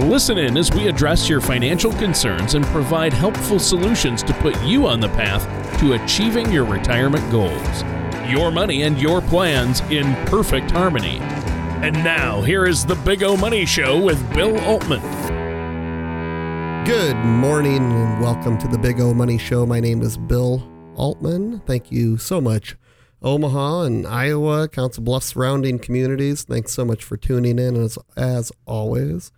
Listen in as we address your financial concerns and provide helpful solutions to put you on the path to achieving your retirement goals. Your money and your plans in perfect harmony. And now, here is the Big O Money Show with Bill Altman. Good morning and welcome to the Big O Money Show. My name is Bill Altman. Thank you so much, Omaha and Iowa, Council Bluffs surrounding communities. Thanks so much for tuning in as, as always.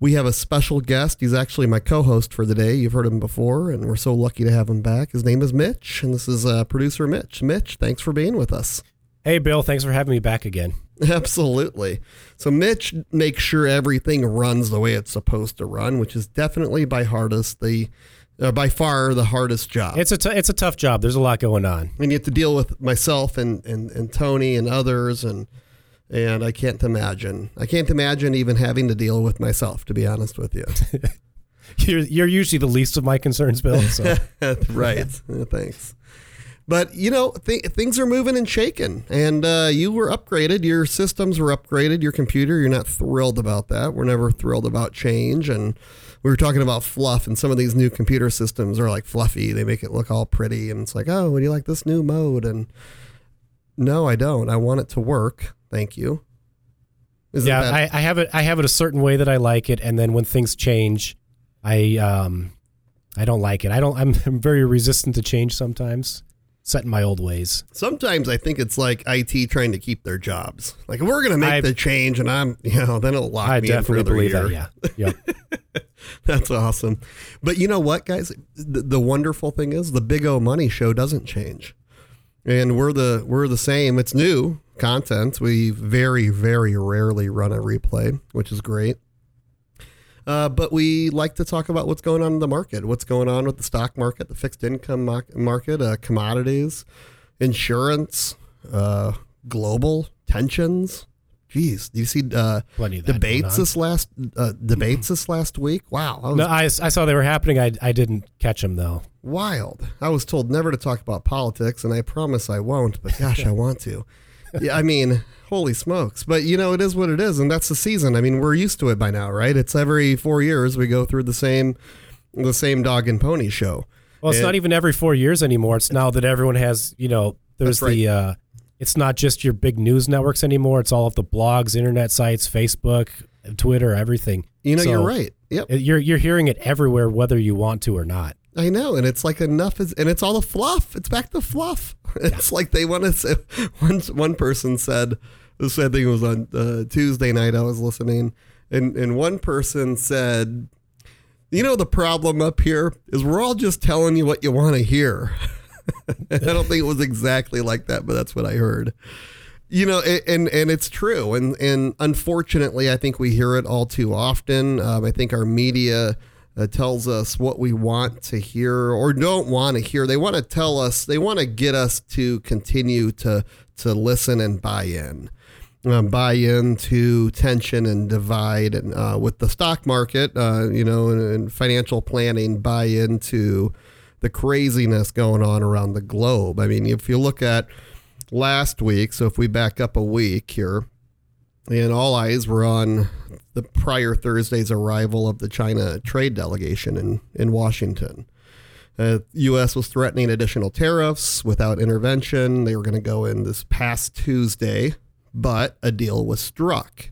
We have a special guest. He's actually my co host for the day. You've heard him before, and we're so lucky to have him back. His name is Mitch, and this is uh, producer Mitch. Mitch, thanks for being with us. Hey, Bill, thanks for having me back again. Absolutely. So, Mitch makes sure everything runs the way it's supposed to run, which is definitely by hardest the uh, by far the hardest job. It's a t- it's a tough job. There's a lot going on, and you have to deal with myself and and, and Tony and others and and I can't imagine. I can't imagine even having to deal with myself. To be honest with you, you're you're usually the least of my concerns, Bill. So. right. Thanks. But you know, th- things are moving and shaking, and uh, you were upgraded. Your systems were upgraded. Your computer. You're not thrilled about that. We're never thrilled about change, and we were talking about fluff, and some of these new computer systems are like fluffy. They make it look all pretty, and it's like, oh, would you like this new mode? And no, I don't. I want it to work. Thank you. Isn't yeah, that- I, I, have it. I have it a certain way that I like it, and then when things change, I um, I don't like it. I don't. I'm, I'm very resistant to change sometimes. Set in my old ways. Sometimes I think it's like IT trying to keep their jobs. Like we're going to make I, the change, and I'm, you know, then it'll lock I me in for another year. That, yeah, yeah. That's awesome. But you know what, guys? The, the wonderful thing is the Big O Money Show doesn't change and we're the we're the same. It's new content. We very very rarely run a replay, which is great. Uh, but we like to talk about what's going on in the market, what's going on with the stock market, the fixed income market, uh, commodities, insurance, uh, global tensions. Geez, do you see uh, debates this last uh, debates this last week? Wow. Was, no, I, I saw they were happening. I, I didn't catch them though. Wild. I was told never to talk about politics, and I promise I won't. But gosh, I want to. Yeah, I mean, holy smokes! But you know, it is what it is, and that's the season. I mean, we're used to it by now, right? It's every four years we go through the same the same dog and pony show. Well, it's and, not even every four years anymore. It's now that everyone has, you know, there's right. the uh, it's not just your big news networks anymore. It's all of the blogs, internet sites, Facebook, Twitter, everything. You know, so you're right. Yep. You're you're hearing it everywhere, whether you want to or not. I know, and it's like enough is, and it's all the fluff. It's back to fluff. It's yeah. like they want to say. One one person said, this I think it was on uh, Tuesday night. I was listening, and and one person said, "You know, the problem up here is we're all just telling you what you want to hear." I don't think it was exactly like that, but that's what I heard. You know, and and it's true, and and unfortunately, I think we hear it all too often. Um, I think our media uh, tells us what we want to hear or don't want to hear. They want to tell us. They want to get us to continue to to listen and buy in. Um, buy into tension and divide and uh, with the stock market, uh, you know, and, and financial planning, buy into the craziness going on around the globe. I mean, if you look at last week, so if we back up a week here, and all eyes were on the prior Thursday's arrival of the China trade delegation in, in Washington. Uh, U.S. was threatening additional tariffs without intervention. They were going to go in this past Tuesday, but a deal was struck.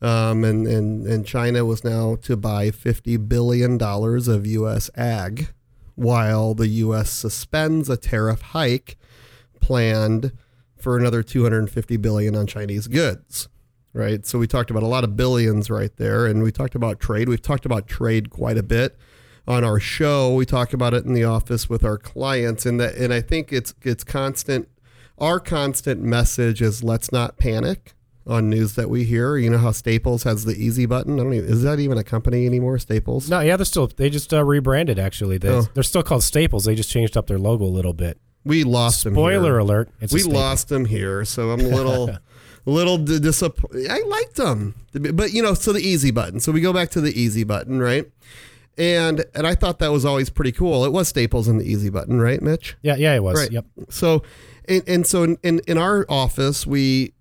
Um, and, and, and China was now to buy $50 billion of U.S. ag while the U.S. suspends a tariff hike planned for another 250 billion on Chinese goods. Right. So we talked about a lot of billions right there, and we talked about trade. We've talked about trade quite a bit on our show. We talk about it in the office with our clients, and that, and I think it's it's constant. Our constant message is let's not panic. on news that we hear. You know how Staples has the easy button. I don't even, is that even a company anymore? Staples? No, yeah, they're still they just uh, rebranded. Actually, they, oh. they're still called Staples. They just changed up their logo a little bit. We lost Spoiler them. Spoiler alert! we lost them here, so I'm a little. little disappointed. I liked them, but you know, so the easy button. So we go back to the easy button, right? And and I thought that was always pretty cool. It was Staples in the easy button, right, Mitch? Yeah, yeah, it was. Right. Yep. So, and, and so in, in in our office, we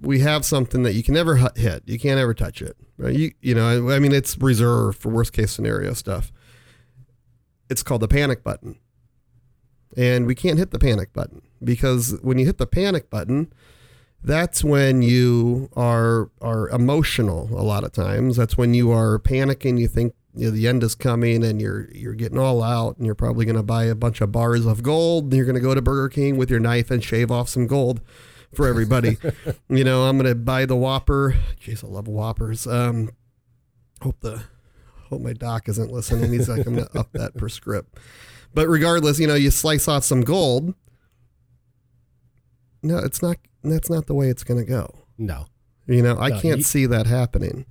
we have something that you can never hit. You can't ever touch it. Right? You you know, I mean, it's reserved for worst case scenario stuff. It's called the panic button, and we can't hit the panic button because when you hit the panic button, that's when you are are emotional. A lot of times, that's when you are panicking. You think you know, the end is coming, and you're you're getting all out, and you're probably going to buy a bunch of bars of gold. And you're going to go to Burger King with your knife and shave off some gold for everybody. you know, I'm gonna buy the Whopper. Jeez, I love Whoppers. Um, hope the hope my doc isn't listening. He's like, I'm gonna up that per script. But regardless, you know, you slice off some gold. No, it's not. That's not the way it's gonna go. No. You know, I no, can't you, see that happening.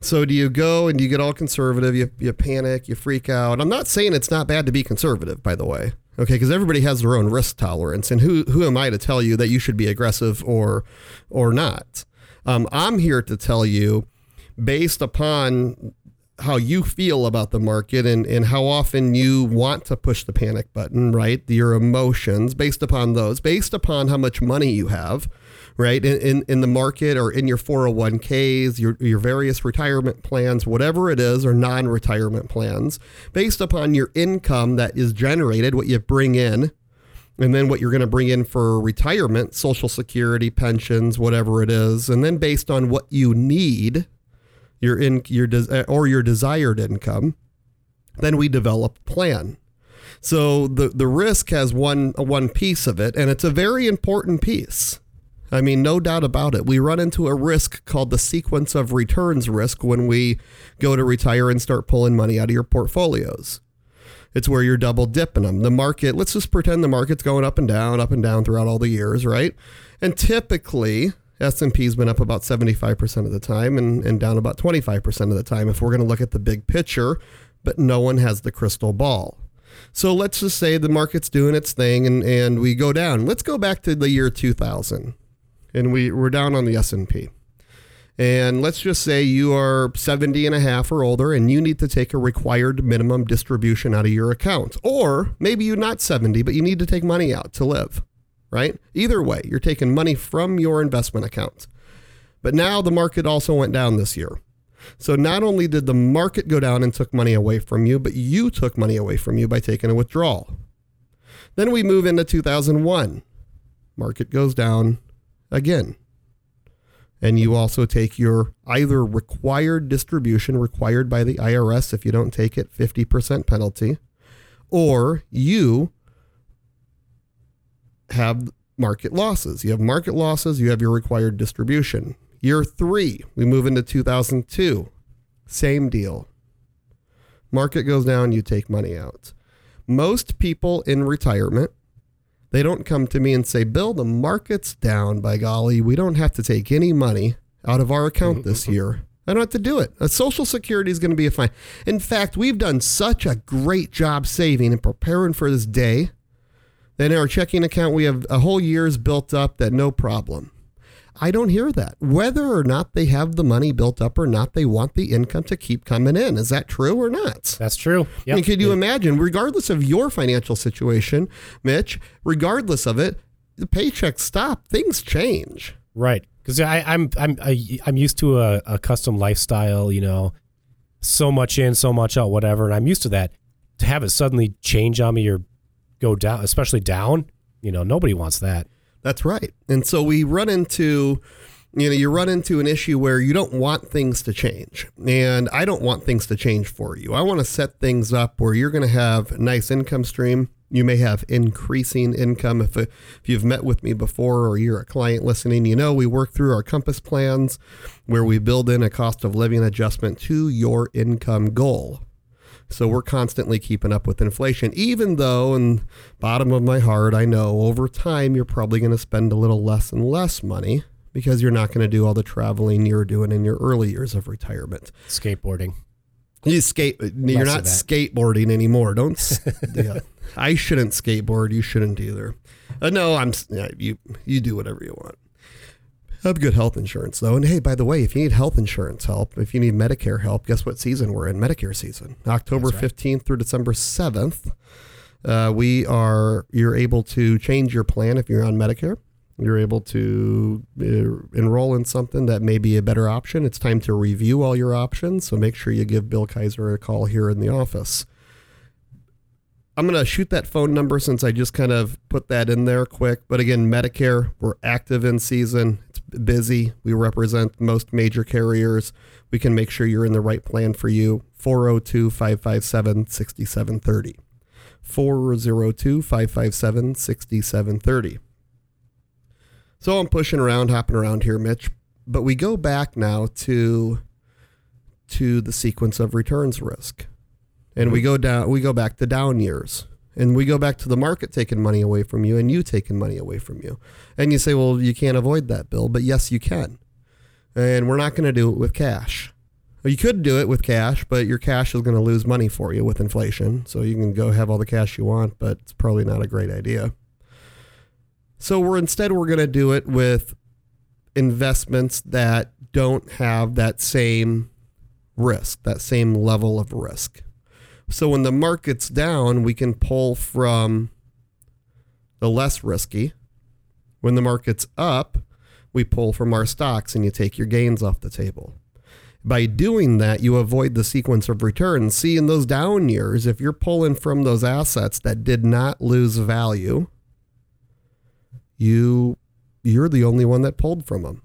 So do you go and you get all conservative? You you panic, you freak out. I'm not saying it's not bad to be conservative, by the way. Okay, because everybody has their own risk tolerance, and who who am I to tell you that you should be aggressive or or not? Um, I'm here to tell you, based upon how you feel about the market and, and how often you want to push the panic button, right? Your emotions, based upon those, based upon how much money you have, right? In, in, in the market or in your 401ks, your, your various retirement plans, whatever it is, or non retirement plans, based upon your income that is generated, what you bring in, and then what you're going to bring in for retirement, social security, pensions, whatever it is, and then based on what you need, your in your des- uh, or your desired income, then we develop a plan. So the the risk has one one piece of it, and it's a very important piece. I mean, no doubt about it. We run into a risk called the sequence of returns risk when we go to retire and start pulling money out of your portfolios. It's where you're double dipping them. The market, let's just pretend the market's going up and down, up and down throughout all the years, right? And typically, S&P's been up about 75% of the time and, and down about 25% of the time if we're going to look at the big picture, but no one has the crystal ball. So let's just say the market's doing its thing and, and we go down. Let's go back to the year 2000 and we, we're down on the S&P. And let's just say you are 70 and a half or older and you need to take a required minimum distribution out of your account. Or maybe you're not 70, but you need to take money out to live, right? Either way, you're taking money from your investment account. But now the market also went down this year. So not only did the market go down and took money away from you, but you took money away from you by taking a withdrawal. Then we move into 2001. Market goes down, again. And you also take your either required distribution required by the IRS if you don't take it, 50% penalty, or you have market losses. You have market losses, you have your required distribution. Year three, we move into 2002. Same deal. Market goes down, you take money out. Most people in retirement they don't come to me and say, Bill, the market's down, by golly. We don't have to take any money out of our account this mm-hmm. year. I don't have to do it. A Social Security is going to be a fine. In fact, we've done such a great job saving and preparing for this day that in our checking account, we have a whole year's built up that no problem. I don't hear that. Whether or not they have the money built up or not, they want the income to keep coming in. Is that true or not? That's true. Yep. I mean, could you imagine, regardless of your financial situation, Mitch, regardless of it, the paychecks stop, things change. Right. Because I'm I'm I, am i am used to a, a custom lifestyle, you know, so much in, so much out, whatever, and I'm used to that. To have it suddenly change on me or go down, especially down, you know, nobody wants that. That's right. And so we run into you know, you run into an issue where you don't want things to change. And I don't want things to change for you. I want to set things up where you're going to have a nice income stream. You may have increasing income. If, if you've met with me before or you're a client listening, you know we work through our Compass plans where we build in a cost of living adjustment to your income goal. So we're constantly keeping up with inflation, even though, in bottom of my heart, I know over time you're probably going to spend a little less and less money because you're not going to do all the traveling you're doing in your early years of retirement. Skateboarding. You skate. You're not skateboarding anymore. Don't. yeah. I shouldn't skateboard. You shouldn't either. Uh, no, I'm. Yeah, you you do whatever you want. Have good health insurance though, and hey, by the way, if you need health insurance help, if you need Medicare help, guess what season we're in? Medicare season, October fifteenth right. through December seventh. Uh, we are. You're able to change your plan if you're on Medicare. You're able to uh, enroll in something that may be a better option. It's time to review all your options. So make sure you give Bill Kaiser a call here in the office. I'm going to shoot that phone number since I just kind of put that in there quick. But again, Medicare, we're active in season. Busy. We represent most major carriers. We can make sure you're in the right plan for you. 402 557 6730. 402 557 6730. So I'm pushing around, hopping around here, Mitch. But we go back now to to the sequence of returns risk. And mm-hmm. we go down we go back to down years. And we go back to the market taking money away from you and you taking money away from you. And you say, well, you can't avoid that, Bill. But yes, you can. And we're not going to do it with cash. You could do it with cash, but your cash is going to lose money for you with inflation. So you can go have all the cash you want, but it's probably not a great idea. So we're instead we're going to do it with investments that don't have that same risk, that same level of risk. So when the market's down, we can pull from the less risky. When the market's up, we pull from our stocks and you take your gains off the table. By doing that, you avoid the sequence of returns. See, in those down years, if you're pulling from those assets that did not lose value, you you're the only one that pulled from them.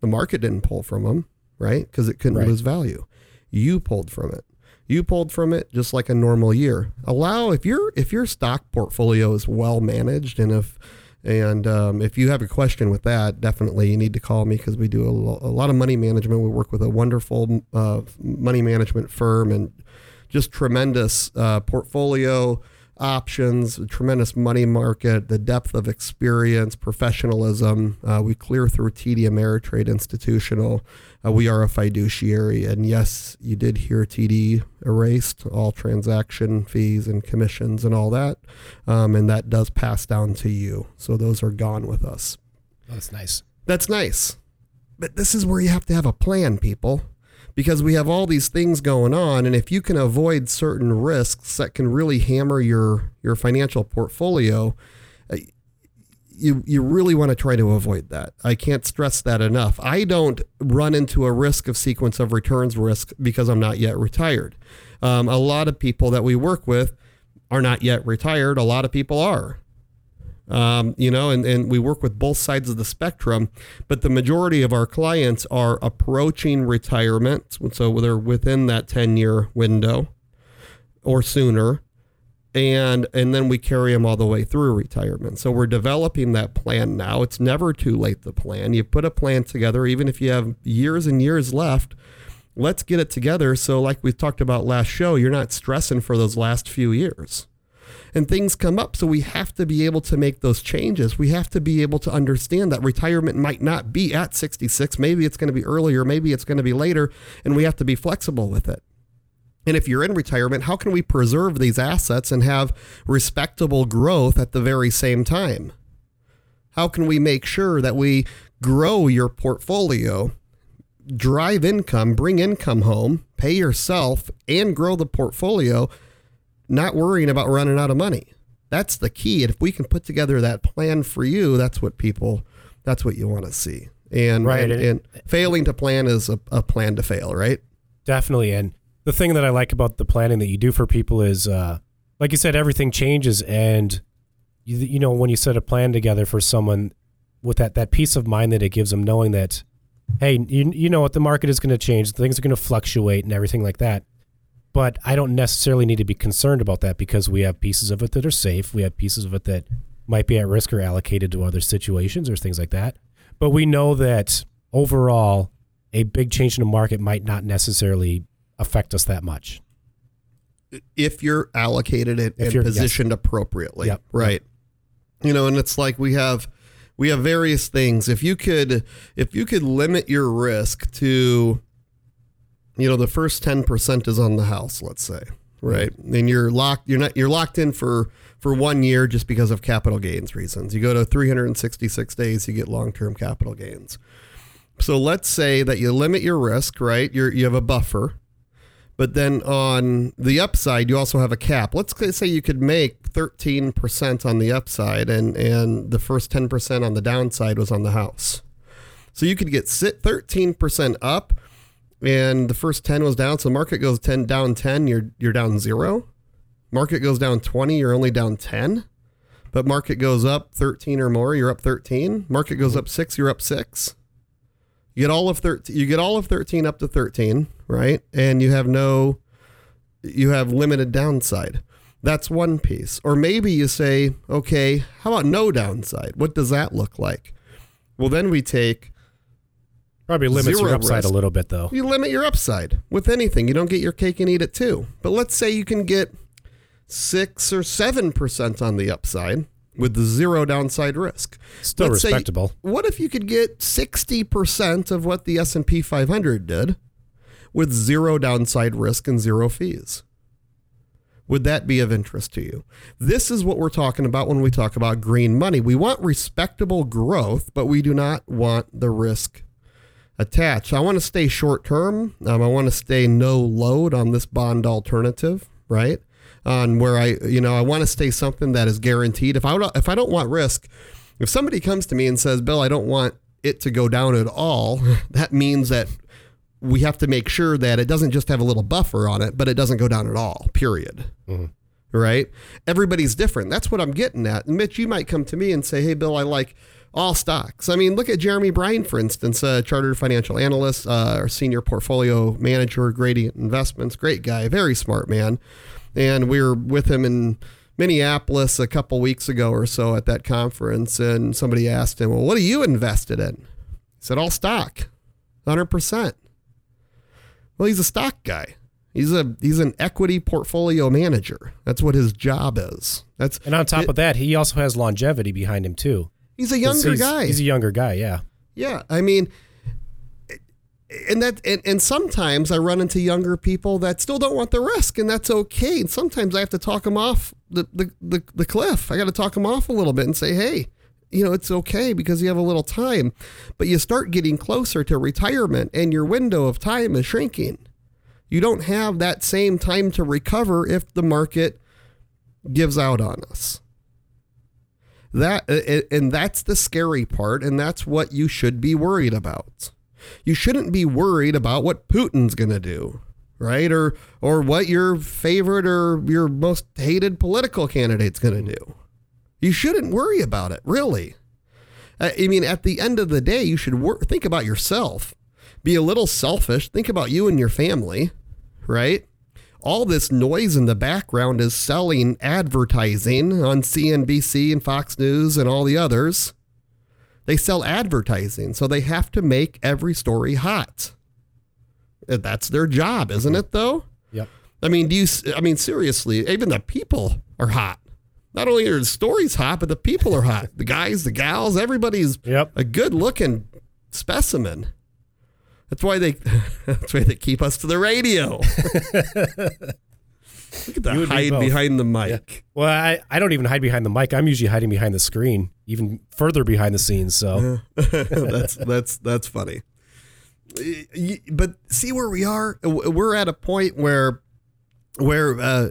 The market didn't pull from them, right? Because it couldn't right. lose value. You pulled from it. You pulled from it just like a normal year. Allow if your if your stock portfolio is well managed and if and um, if you have a question with that, definitely you need to call me because we do a, lo- a, lot of money management. We work with a wonderful uh, money management firm and just tremendous uh, portfolio options, tremendous money market, the depth of experience, professionalism. Uh, we clear through TD Ameritrade Institutional. Uh, we are a fiduciary. And yes, you did hear TD erased all transaction fees and commissions and all that. Um, and that does pass down to you. So those are gone with us. That's nice. That's nice. But this is where you have to have a plan, people because we have all these things going on and if you can avoid certain risks that can really hammer your your financial portfolio uh, you you really want to try to avoid that. I can't stress that enough. I don't run into a risk of sequence of returns risk because I'm not yet retired. Um, a lot of people that we work with are not yet retired. A lot of people are. Um, you know, and, and we work with both sides of the spectrum, but the majority of our clients are approaching retirement. So they're within that 10 year window or sooner. And, and then we carry them all the way through retirement. So we're developing that plan now. It's never too late to plan. You put a plan together, even if you have years and years left, let's get it together. So, like we talked about last show, you're not stressing for those last few years and things come up. So we have to be able to make those changes. We have to be able to understand that retirement might not be at 66. Maybe it's going to be earlier, maybe it's going to be later, and we have to be flexible with it. And if you're in retirement, how can we preserve these assets and have respectable growth at the very same time? How can we make sure that we grow your portfolio, drive income, bring income home, pay yourself, and grow the portfolio not worrying about running out of money. That's the key. And if we can put together that plan for you, that's what people, that's what you want to see. And, right. and, and failing to plan is a, a, plan to fail, right? Definitely. And the thing that I like about the planning that you do for people is, uh, like you said, everything changes. And, you, you know, when you set a plan together for someone with that, that peace of mind that it gives them, knowing that, hey, you, you know what, the market is going to change, things are going to fluctuate and everything like that but I don't necessarily need to be concerned about that because we have pieces of it that are safe. We have pieces of it that might be at risk or allocated to other situations or things like that. But we know that overall, a big change in the market might not necessarily affect us that much. If you're allocated it and positioned yes. appropriately. Yep. Right. You know, and it's like we have we have various things. If you could, if you could limit your risk to, you know, the first ten percent is on the house, let's say, right, and you're locked. You're not. You're locked in for for one year just because of capital gains reasons. You go to 366 days, you get long term capital gains. So let's say that you limit your risk, right? You're, you have a buffer, but then on the upside, you also have a cap. Let's say you could make 13% on the upside and, and the first 10% on the downside was on the house. So you could get sit 13% up and the first 10 was down. So market goes 10 down 10, you're, you're down zero. Market goes down 20, you're only down 10. But market goes up 13 or more, you're up 13. Market goes up 6, you're up 6. You get all of 13 you get all of 13 up to 13, right? And you have no you have limited downside. That's one piece. Or maybe you say, okay, how about no downside? What does that look like? Well, then we take Probably limits your upside risk. a little bit, though. You limit your upside with anything. You don't get your cake and eat it too. But let's say you can get six or seven percent on the upside with zero downside risk. Still Let's respectable. Say, what if you could get sixty percent of what the S and P 500 did with zero downside risk and zero fees? Would that be of interest to you? This is what we're talking about when we talk about green money. We want respectable growth, but we do not want the risk attached. I want to stay short term. Um, I want to stay no load on this bond alternative, right? on where I, you know, I want to stay something that is guaranteed. If I if I don't want risk, if somebody comes to me and says, "Bill, I don't want it to go down at all," that means that we have to make sure that it doesn't just have a little buffer on it, but it doesn't go down at all. Period. Mm-hmm. Right? Everybody's different. That's what I'm getting at. And Mitch, you might come to me and say, "Hey, Bill, I like." All stocks. I mean, look at Jeremy Bryan, for instance, a chartered financial analyst, uh, our senior portfolio manager, Gradient Investments, great guy, very smart man. And we were with him in Minneapolis a couple weeks ago or so at that conference. And somebody asked him, Well, what are you invested in? He said, All stock, 100%. Well, he's a stock guy. He's a he's an equity portfolio manager. That's what his job is. That's and on top it, of that, he also has longevity behind him too. He's a younger he's, guy. He's a younger guy. Yeah. Yeah. I mean, and that and, and sometimes I run into younger people that still don't want the risk, and that's okay. And sometimes I have to talk them off the the, the, the cliff. I got to talk them off a little bit and say, hey, you know, it's okay because you have a little time. But you start getting closer to retirement, and your window of time is shrinking. You don't have that same time to recover if the market gives out on us. That uh, and that's the scary part, and that's what you should be worried about you shouldn't be worried about what Putin's going to do, right? Or or what your favorite or your most hated political candidate's going to do. You shouldn't worry about it, really. I mean, at the end of the day, you should wor- think about yourself. Be a little selfish. Think about you and your family, right? All this noise in the background is selling advertising on CNBC and Fox News and all the others. They sell advertising, so they have to make every story hot. Uh, that's their job, isn't it? Though. Yep. I mean, do you? I mean, seriously, even the people are hot. Not only are the stories hot, but the people are hot. the guys, the gals, everybody's yep. a good looking specimen. That's why they. That's why they keep us to the radio. Look at that hide be behind the mic. Yeah. Well, I, I don't even hide behind the mic. I'm usually hiding behind the screen, even further behind the scenes. So that's that's that's funny. But see where we are. We're at a point where where uh,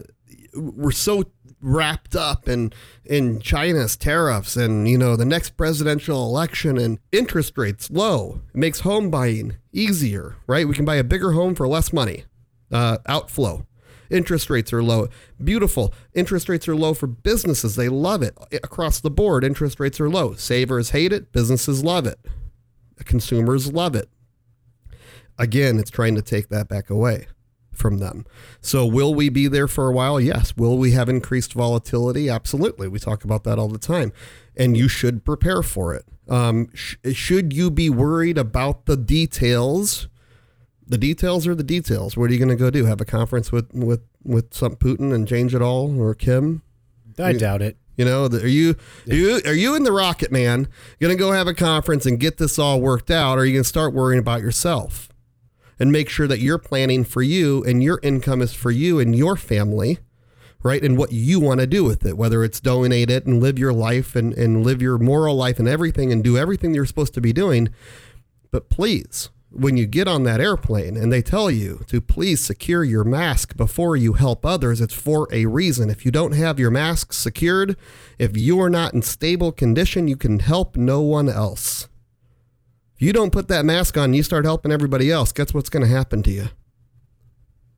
we're so wrapped up in in China's tariffs and you know the next presidential election and interest rates low. It makes home buying easier, right? We can buy a bigger home for less money. Uh, outflow. Interest rates are low. Beautiful. Interest rates are low for businesses. They love it. Across the board, interest rates are low. Savers hate it. Businesses love it. Consumers love it. Again, it's trying to take that back away from them. So, will we be there for a while? Yes. Will we have increased volatility? Absolutely. We talk about that all the time. And you should prepare for it. Um, sh- should you be worried about the details? the details are the details. What are you going to go do? Have a conference with with with some Putin and change it all or Kim? I you, doubt it. You know, are you are you are you in the Rocket Man going to go have a conference and get this all worked out? Or are you going to start worrying about yourself and make sure that you're planning for you and your income is for you and your family, right? And what you want to do with it, whether it's donate it and live your life and, and live your moral life and everything and do everything you're supposed to be doing. But please, when you get on that airplane and they tell you to please secure your mask before you help others, it's for a reason. If you don't have your mask secured, if you are not in stable condition, you can help no one else. If you don't put that mask on, you start helping everybody else. Guess what's going to happen to you?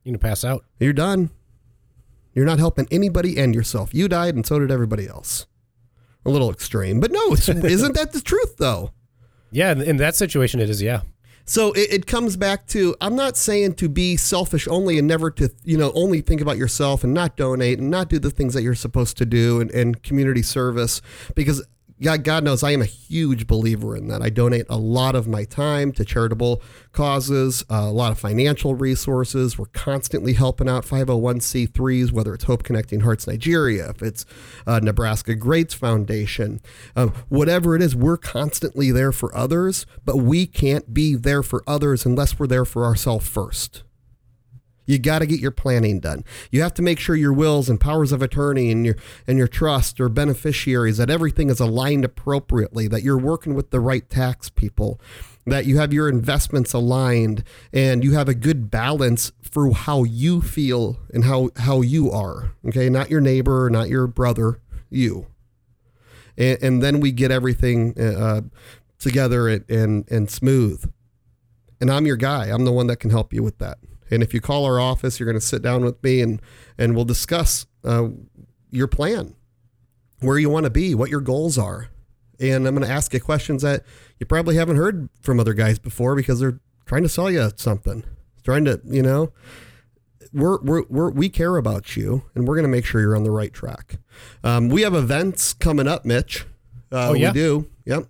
You're going to pass out. You're done. You're not helping anybody and yourself. You died, and so did everybody else. A little extreme, but no, isn't that the truth, though? Yeah, in that situation, it is. Yeah. So it, it, comes back to I'm not saying to be selfish only and never to you know only think about yourself and not donate and not do the things that you're supposed to do and, and community service because God, God knows I am a huge believer in that. I donate a lot of my time to charitable causes, uh, a lot of financial resources. We're constantly helping out 501c3s, whether it's Hope Connecting Hearts Nigeria, if it's uh, Nebraska Greats Foundation, um, whatever it is, we're constantly there for others, but we can't be there for others unless we're there for ourselves first. You got to get your planning done. You have to make sure your wills and powers of attorney and your and your trust or beneficiaries that everything is aligned appropriately, that you're working with the right tax people, that you have your investments aligned and you have a good balance for how you feel and how how you are. Okay, not your neighbor, not your brother, you. And, and then we get everything uh, together and, and and smooth. And I'm your guy. I'm the one that can help you with that. And if you call our office, you're going to sit down with me and and we'll discuss uh, your plan, where you want to be, what your goals are, and I'm going to ask you questions that you probably haven't heard from other guys before because they're trying to sell you something, trying to you know. We're, we're, we're, we care about you and we're going to make sure you're on the right track. Um, we have events coming up, Mitch. Uh, oh, yeah? We do. Yep.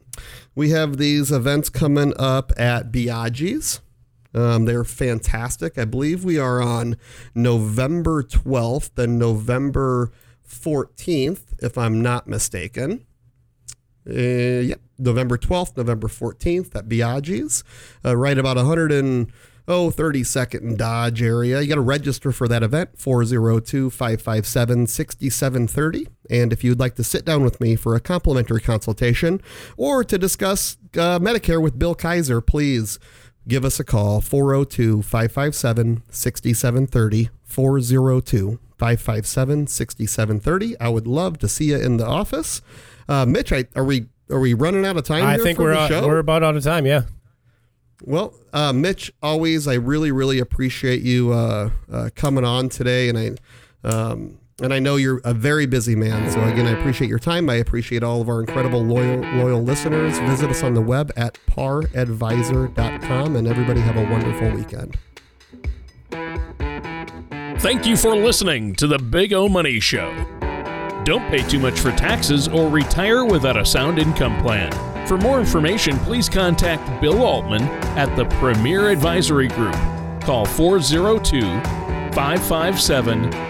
We have these events coming up at Biaggi's. Um, they're fantastic. I believe we are on November 12th and November 14th, if I'm not mistaken. Uh, yep, November 12th, November 14th at Biaggi's, uh, right about 100 and oh, 32nd and Dodge area. You got to register for that event, 402 557 6730. And if you'd like to sit down with me for a complimentary consultation or to discuss uh, Medicare with Bill Kaiser, please give us a call 402 557 6730. 402 557 6730. I would love to see you in the office. Uh, Mitch, I, are we are we running out of time? I think we're we're about out of time. Yeah. Well, uh, Mitch, always I really really appreciate you uh, uh, coming on today, and I um, and I know you're a very busy man. So again, I appreciate your time. I appreciate all of our incredible loyal loyal listeners. Visit us on the web at paradvisor.com and everybody have a wonderful weekend. Thank you for listening to the Big O Money Show. Don't pay too much for taxes or retire without a sound income plan. For more information, please contact Bill Altman at the Premier Advisory Group. Call 402 557